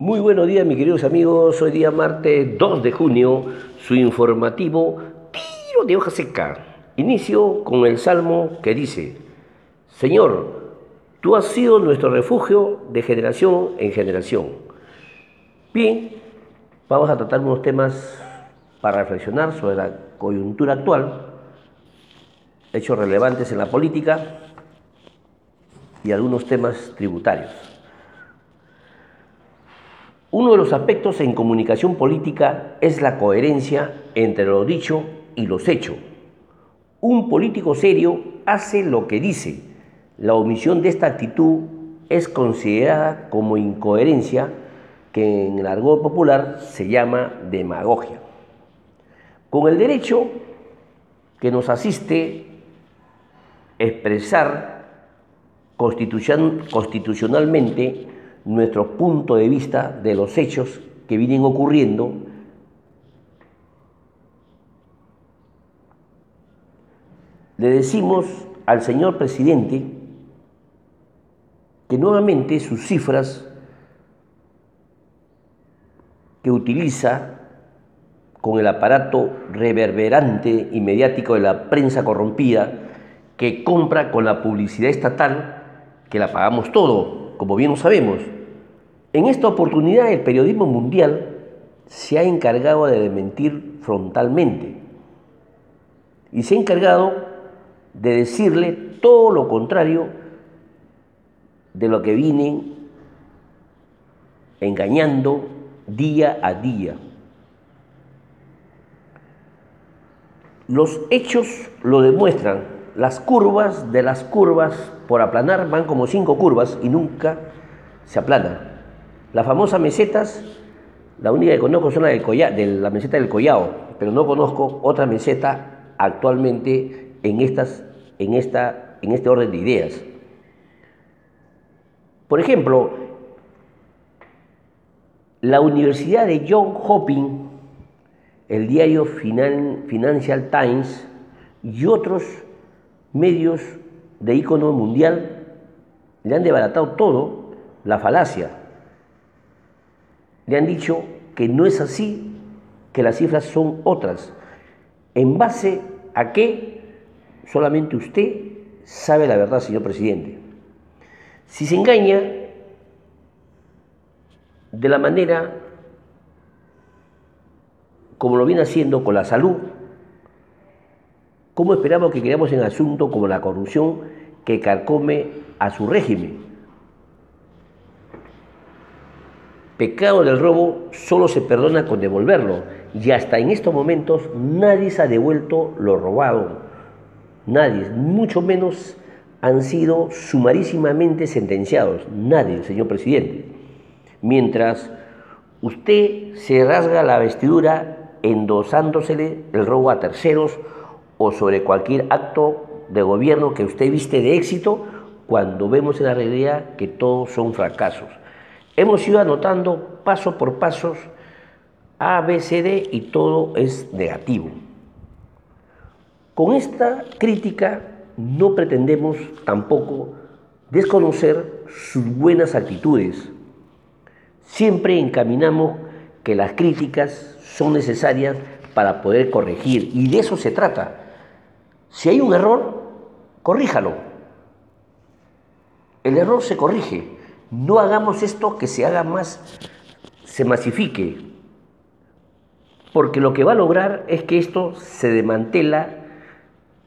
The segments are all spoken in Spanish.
Muy buenos días, mis queridos amigos. Hoy día martes 2 de junio, su informativo Tiro de hoja seca. Inicio con el salmo que dice: Señor, tú has sido nuestro refugio de generación en generación. Bien, vamos a tratar unos temas para reflexionar sobre la coyuntura actual, hechos relevantes en la política y algunos temas tributarios. Uno de los aspectos en comunicación política es la coherencia entre lo dicho y los hechos. Un político serio hace lo que dice. La omisión de esta actitud es considerada como incoherencia que en el argot popular se llama demagogia. Con el derecho que nos asiste expresar constitucionalmente nuestro punto de vista de los hechos que vienen ocurriendo le decimos al señor presidente que nuevamente sus cifras que utiliza con el aparato reverberante y mediático de la prensa corrompida, que compra con la publicidad estatal, que la pagamos todo, como bien lo sabemos, en esta oportunidad el periodismo mundial se ha encargado de desmentir frontalmente y se ha encargado de decirle todo lo contrario de lo que vienen engañando día a día. Los hechos lo demuestran. Las curvas de las curvas por aplanar van como cinco curvas y nunca se aplanan. Las famosas mesetas, la única que conozco son la de la meseta del Collao, pero no conozco otra meseta actualmente en, esta, en este orden de ideas. Por ejemplo, la Universidad de John Hopkins, el diario Financial Times y otros medios de ícono mundial le han desbaratado todo la falacia le han dicho que no es así, que las cifras son otras. ¿En base a qué? Solamente usted sabe la verdad, señor presidente. Si se engaña de la manera como lo viene haciendo con la salud, ¿cómo esperamos que quedamos en asunto como la corrupción que carcome a su régimen? Pecado del robo solo se perdona con devolverlo. Y hasta en estos momentos nadie se ha devuelto lo robado. Nadie, mucho menos han sido sumarísimamente sentenciados. Nadie, señor presidente. Mientras usted se rasga la vestidura endosándosele el robo a terceros o sobre cualquier acto de gobierno que usted viste de éxito, cuando vemos en la realidad que todos son fracasos. Hemos ido anotando paso por paso A, B, C, D y todo es negativo. Con esta crítica no pretendemos tampoco desconocer sus buenas actitudes. Siempre encaminamos que las críticas son necesarias para poder corregir y de eso se trata. Si hay un error, corríjalo. El error se corrige. No hagamos esto que se haga más, se masifique, porque lo que va a lograr es que esto se demantela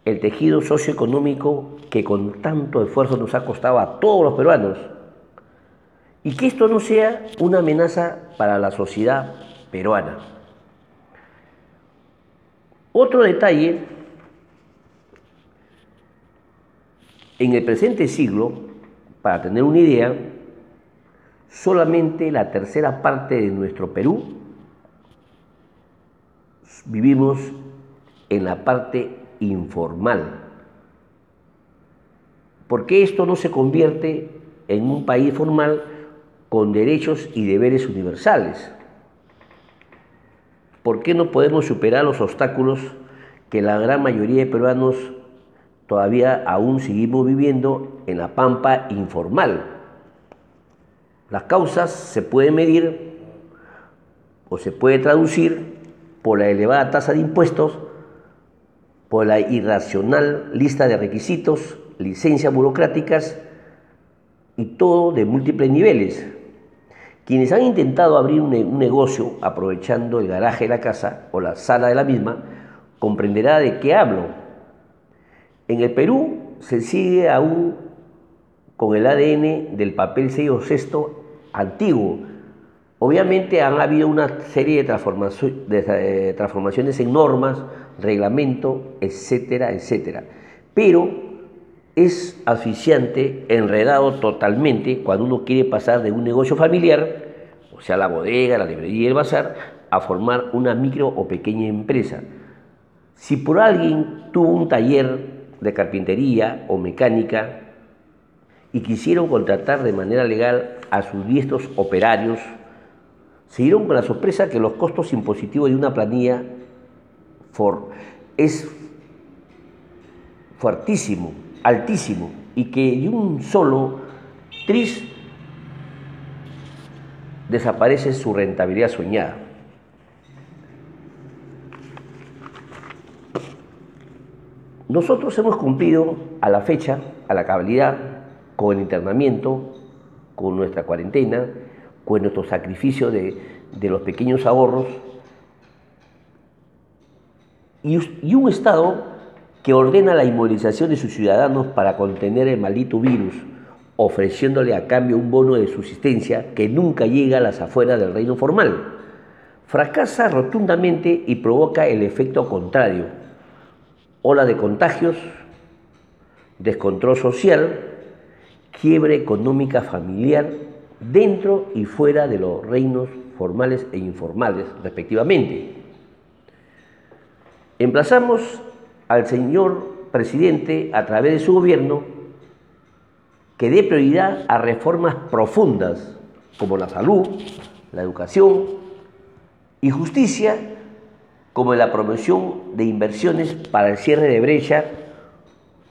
el tejido socioeconómico que con tanto esfuerzo nos ha costado a todos los peruanos y que esto no sea una amenaza para la sociedad peruana. Otro detalle, en el presente siglo, para tener una idea, solamente la tercera parte de nuestro Perú vivimos en la parte informal. ¿Por qué esto no se convierte en un país formal con derechos y deberes universales? ¿Por qué no podemos superar los obstáculos que la gran mayoría de peruanos todavía aún seguimos viviendo en la pampa informal? Las causas se pueden medir o se puede traducir por la elevada tasa de impuestos, por la irracional lista de requisitos, licencias burocráticas y todo de múltiples niveles. Quienes han intentado abrir un, negocio aprovechando el garaje de la casa o la sala de la misma, comprenderá de qué hablo. En el Perú se sigue aún con el ADN del papel sello sexto antiguo. Obviamente han habido una serie de, eh, transformaciones en normas, reglamento, etcétera, etcétera. Pero es asfixiante, enredado totalmente cuando uno quiere pasar de un negocio familiar, o sea, la bodega, la librería y el bazar, a formar una micro o pequeña empresa. Si por alguien tuvo un taller de carpintería o mecánica y quisieron contratar de manera legal a sus diestros operarios, se dieron con la sorpresa que los costos impositivos de una planilla es fuertísimo, altísimo, y que de un solo tris desaparece su rentabilidad soñada. Nosotros hemos cumplido a la fecha, a la cabalidad, con el internamiento, con nuestra cuarentena, con nuestro sacrificio de, los pequeños ahorros y, un Estado que ordena la inmovilización de sus ciudadanos para contener el maldito virus, ofreciéndole a cambio un bono de subsistencia que nunca llega a las afueras del reino formal. Fracasa rotundamente y provoca el efecto contrario, ola de contagios, descontrol social, quiebre económica familiar dentro y fuera de los reinos formales e informales, respectivamente. Emplazamos al señor presidente, a través de su gobierno, que dé prioridad a reformas profundas como la salud, la educación y justicia como la promoción de inversiones para el cierre de brecha,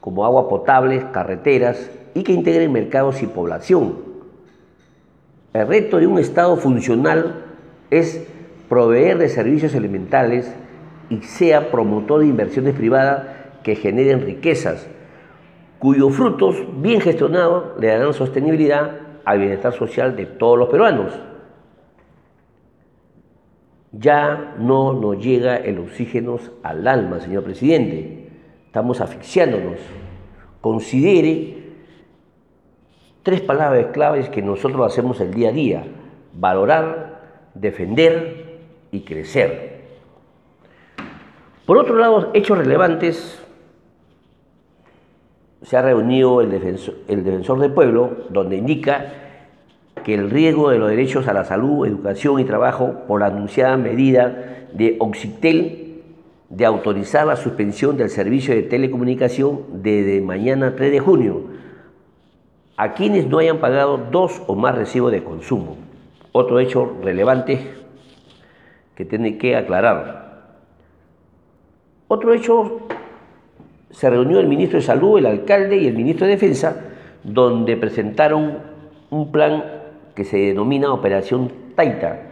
como agua potable, carreteras, y que integren mercados y población. El reto de un Estado funcional es proveer de servicios elementales y sea promotor de inversiones privadas que generen riquezas, cuyos frutos, bien gestionados, le darán sostenibilidad al bienestar social de todos los peruanos ya no nos llega el oxígeno al alma, señor presidente. Estamos asfixiándonos. Considere tres palabras claves que nosotros hacemos el día a día. Valorar, defender y crecer. Por otro lado, hechos relevantes, se ha reunido el defensor, el defensor del pueblo, donde indica que el riesgo de los derechos a la salud, educación y trabajo por la anunciada medida de Oxitel de autorizar la suspensión del servicio de telecomunicación desde mañana 3 de junio a quienes no hayan pagado dos o más recibos de consumo. Otro hecho relevante que tiene que aclarar. Otro hecho, se reunió el ministro de Salud, el alcalde y el ministro de Defensa, donde presentaron un plan que se denomina Operación Taita,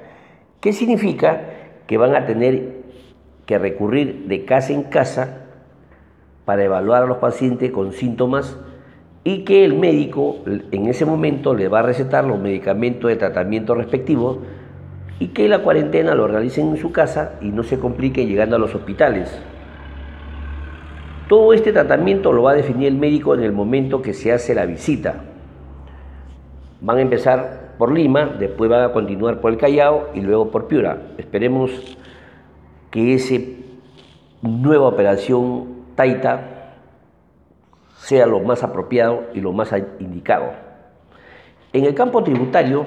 que significa que van a tener que recurrir de casa en casa para evaluar a los pacientes con síntomas y que el médico en ese momento le va a recetar los medicamentos de tratamiento respectivos y que la cuarentena lo realicen en su casa y no se complique llegando a los hospitales. Todo este tratamiento lo va a definir el médico en el momento que se hace la visita. Van a empezar por Lima, después van a continuar por el Callao y luego por Piura. Esperemos que esa nueva operación Taita sea lo más apropiado y lo más indicado. En el campo tributario,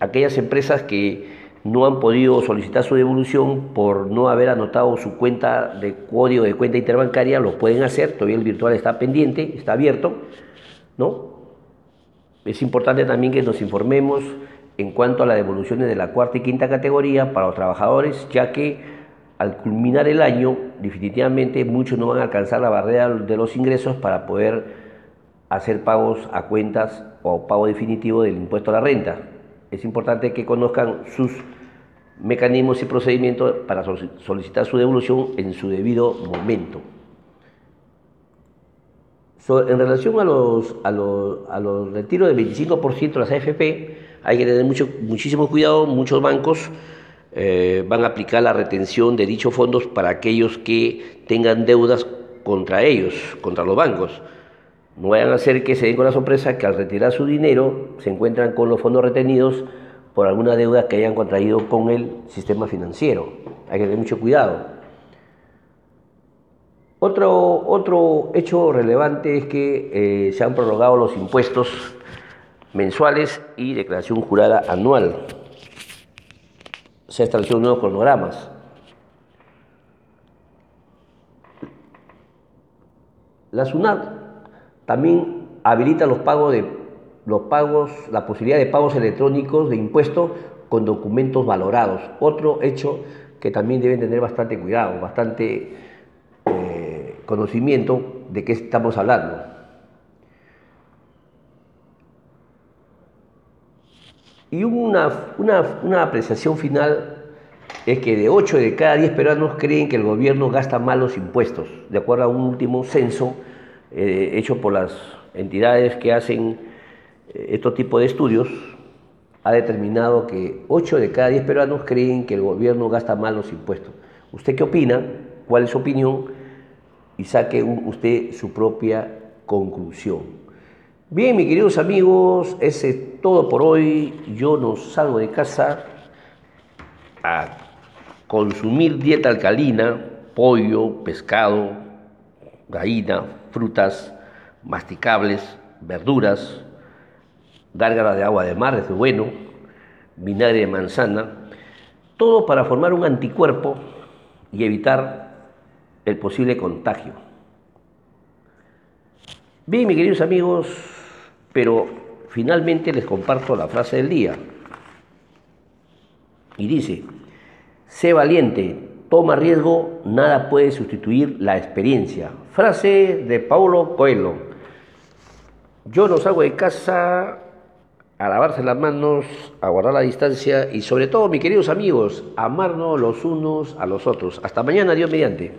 aquellas empresas que no han podido solicitar su devolución por no haber anotado su cuenta de código de cuenta interbancaria, lo pueden hacer, todavía el virtual está pendiente, está abierto, ¿no? Es importante también que nos informemos en cuanto a las devoluciones de la cuarta y quinta categoría para los trabajadores, ya que al culminar el año, definitivamente muchos no van a alcanzar la barrera de los ingresos para poder hacer pagos a cuentas o pago definitivo del impuesto a la renta. es importante que conozcan sus mecanismos y procedimientos para solicitar su devolución en su debido momento. en relación a los, retiros del 25% de las AFP, hay que tener muchísimo cuidado, muchos bancos eh, van a aplicar la retención de dichos fondos para aquellos que tengan deudas contra ellos, contra los bancos. No vayan a hacer que se den con la sorpresa que al retirar su dinero se encuentran con los fondos retenidos por alguna deuda que hayan contraído con el sistema financiero. Hay que tener mucho cuidado. Otro, otro hecho relevante es que eh, se han prorrogado los impuestos mensuales y declaración jurada anual se establecieron nuevos cronogramas. La SUNAT también habilita los pagos de los pagos, la posibilidad de pagos electrónicos de impuestos con documentos valorados. Otro hecho que también deben tener bastante cuidado, bastante eh, conocimiento de qué estamos hablando. Y una, una, apreciación final es que de 8 de cada 10 peruanos creen que el gobierno gasta mal los impuestos, de acuerdo a un último censo eh, hecho por las entidades que hacen eh, estos tipos de estudios, ha determinado que 8 de cada 10 peruanos creen que el gobierno gasta mal los impuestos. ¿Usted qué opina? ¿Cuál es su opinión? Y saque usted su propia conclusión. Bien, mis queridos amigos, ese es todo por hoy. Yo no salgo de casa a consumir dieta alcalina, pollo, pescado, gallina, frutas masticables, verduras, gárgara de agua de mar, es bueno, vinagre de manzana, todo para formar un anticuerpo y evitar el posible contagio. Bien, mis queridos amigos, pero finalmente les comparto la frase del día. Y dice, sé valiente, toma riesgo, nada puede sustituir la experiencia. Frase de Paulo Coelho. Yo no salgo de casa a lavarse las manos, a guardar la distancia y sobre todo, mis queridos amigos, amarnos los unos a los otros. Hasta mañana, Dios mediante.